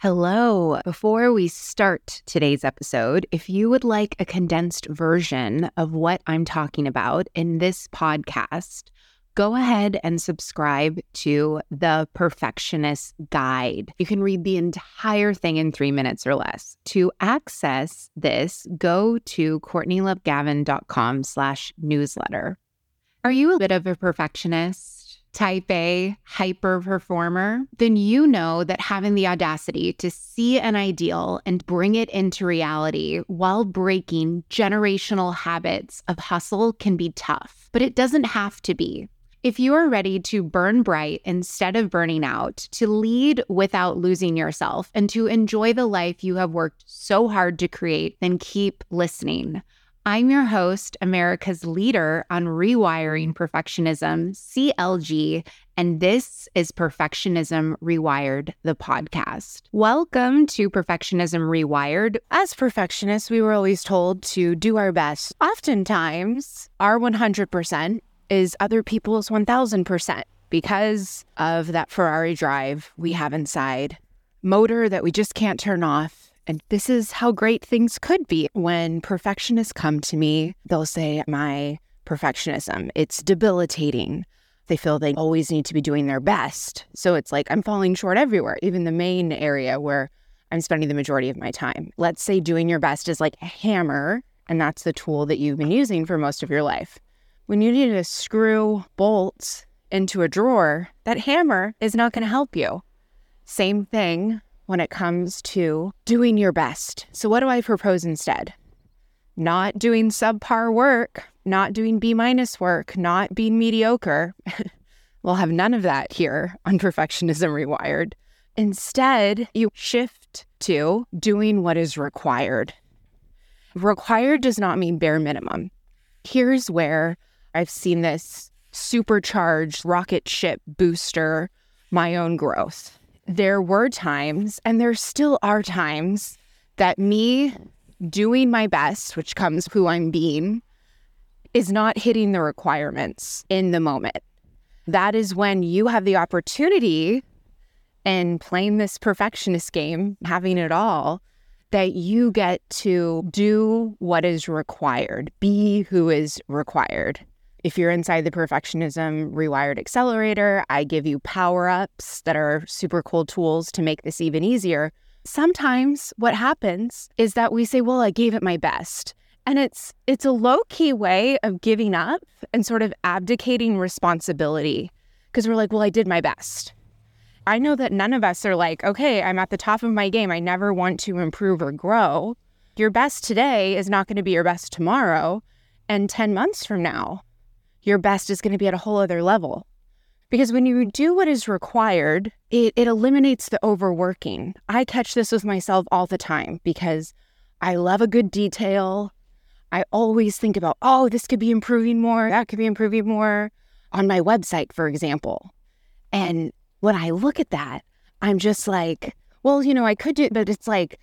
Hello. Before we start today's episode, if you would like a condensed version of what I'm talking about in this podcast, go ahead and subscribe to the Perfectionist Guide. You can read the entire thing in three minutes or less. To access this, go to CourtneyLoveGavin.com slash newsletter. Are you a bit of a perfectionist? Type A hyper performer, then you know that having the audacity to see an ideal and bring it into reality while breaking generational habits of hustle can be tough, but it doesn't have to be. If you are ready to burn bright instead of burning out, to lead without losing yourself, and to enjoy the life you have worked so hard to create, then keep listening. I'm your host, America's leader on rewiring perfectionism, CLG, and this is Perfectionism Rewired, the podcast. Welcome to Perfectionism Rewired. As perfectionists, we were always told to do our best. Oftentimes, our 100% is other people's 1000% because of that Ferrari drive we have inside, motor that we just can't turn off and this is how great things could be. When perfectionists come to me, they'll say, My perfectionism, it's debilitating. They feel they always need to be doing their best. So it's like I'm falling short everywhere, even the main area where I'm spending the majority of my time. Let's say doing your best is like a hammer, and that's the tool that you've been using for most of your life. When you need to screw bolts into a drawer, that hammer is not going to help you. Same thing when it comes to doing your best. So, what do I propose instead? Not doing subpar work, not doing B minus work, not being mediocre. we'll have none of that here on Perfectionism Rewired. Instead, you shift to doing what is required. Required does not mean bare minimum. Here's where I've seen this supercharged rocket ship booster my own growth there were times, and there still are times, that me doing my best, which comes who I'm being, is not hitting the requirements in the moment. That is when you have the opportunity and playing this perfectionist game, having it all, that you get to do what is required, be who is required. If you're inside the Perfectionism Rewired Accelerator, I give you power ups that are super cool tools to make this even easier. Sometimes what happens is that we say, "Well, I gave it my best." And it's it's a low-key way of giving up and sort of abdicating responsibility because we're like, "Well, I did my best." I know that none of us are like, "Okay, I'm at the top of my game. I never want to improve or grow." Your best today is not going to be your best tomorrow and 10 months from now your best is going to be at a whole other level. Because when you do what is required, it, it eliminates the overworking. I catch this with myself all the time because I love a good detail. I always think about, oh, this could be improving more, that could be improving more on my website, for example. And when I look at that, I'm just like, well, you know, I could do it, but it's like,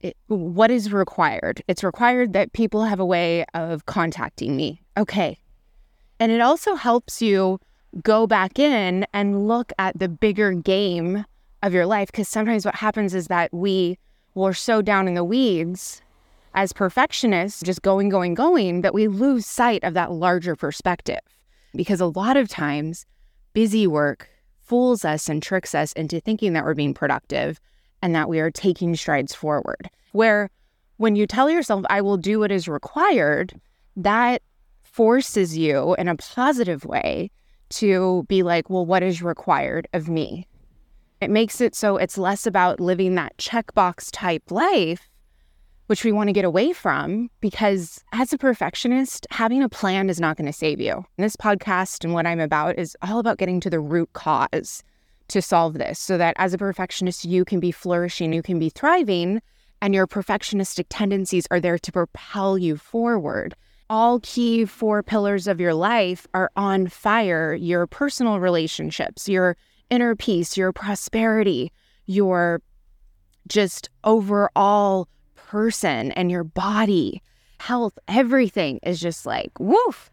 it, what is required? It's required that people have a way of contacting me. Okay, and it also helps you go back in and look at the bigger game of your life. Because sometimes what happens is that we were so down in the weeds as perfectionists, just going, going, going, that we lose sight of that larger perspective. Because a lot of times, busy work fools us and tricks us into thinking that we're being productive and that we are taking strides forward. Where when you tell yourself, I will do what is required, that forces you in a positive way to be like, well, what is required of me? It makes it so it's less about living that checkbox type life, which we want to get away from, because as a perfectionist, having a plan is not going to save you. And this podcast and what I'm about is all about getting to the root cause to solve this so that as a perfectionist, you can be flourishing, you can be thriving, and your perfectionistic tendencies are there to propel you forward all key four pillars of your life are on fire your personal relationships, your inner peace, your prosperity, your just overall person and your body, health, everything is just like woof.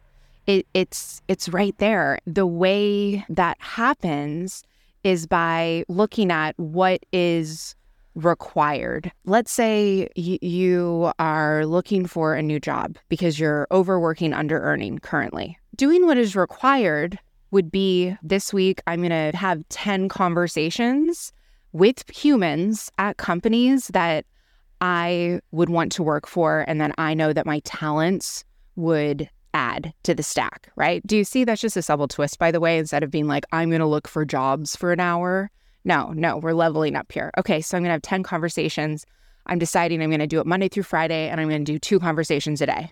It, it's it's right there. The way that happens is by looking at what is required. Let's say y- you are looking for a new job because you're overworking, under earning currently. Doing what is required would be this week, I'm going to have 10 conversations with humans at companies that I would want to work for and then I know that my talents would add to the stack, right? Do you see that's just a subtle twist, by the way? Instead of being like, I'm going to look for jobs for an hour. No, no, we're leveling up here. Okay, so I'm going to have 10 conversations. I'm deciding I'm going to do it Monday through Friday and I'm going to do two conversations a day.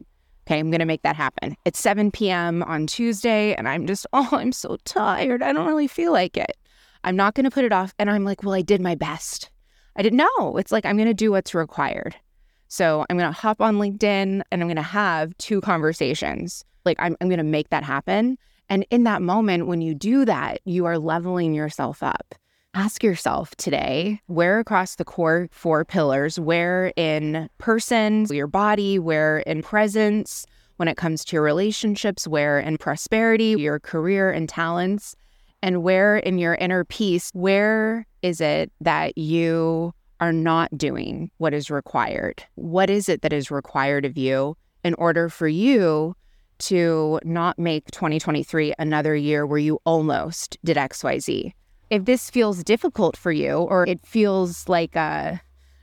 Okay, I'm going to make that happen. It's 7 p.m. on Tuesday and I'm just, oh, I'm so tired. I don't really feel like it. I'm not going to put it off. And I'm like, well, I did my best. I didn't know. It's like, I'm going to do what's required. So I'm going to hop on LinkedIn and I'm going to have two conversations. Like I'm, I'm going to make that happen. And in that moment, when you do that, you are leveling yourself up. Ask yourself today where across the core four pillars, where in person, your body, where in presence, when it comes to your relationships, where in prosperity, your career and talents, and where in your inner peace, where is it that you are not doing what is required? What is it that is required of you in order for you to not make 2023 another year where you almost did XYZ? If this feels difficult for you or it feels like a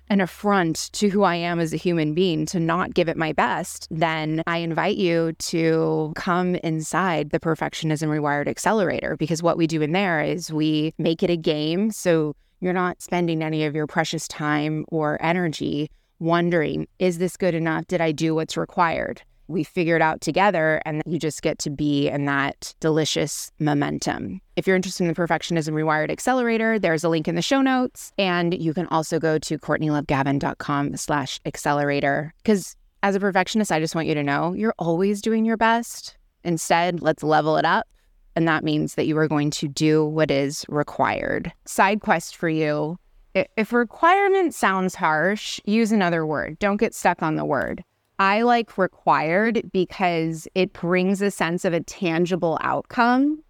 an affront to who I am as a human being to not give it my best, then I invite you to come inside the Perfectionism Rewired Accelerator because what we do in there is we make it a game. So you're not spending any of your precious time or energy wondering, is this good enough? Did I do what's required? We figure it out together, and you just get to be in that delicious momentum. If you're interested in the Perfectionism Rewired Accelerator, there's a link in the show notes, and you can also go to courtneylovegavin.com slash accelerator. Because as a perfectionist, I just want you to know you're always doing your best. Instead, let's level it up and that means that you are going to do what is required. Side quest for you if requirement sounds harsh, use another word. Don't get stuck on the word. I like required because it brings a sense of a tangible outcome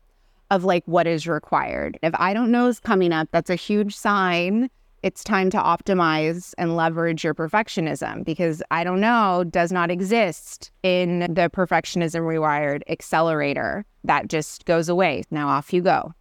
of like what is required. If I don't know is coming up, that's a huge sign it's time to optimize and leverage your perfectionism because I don't know does not exist in the perfectionism rewired accelerator. That just goes away. Now off you go.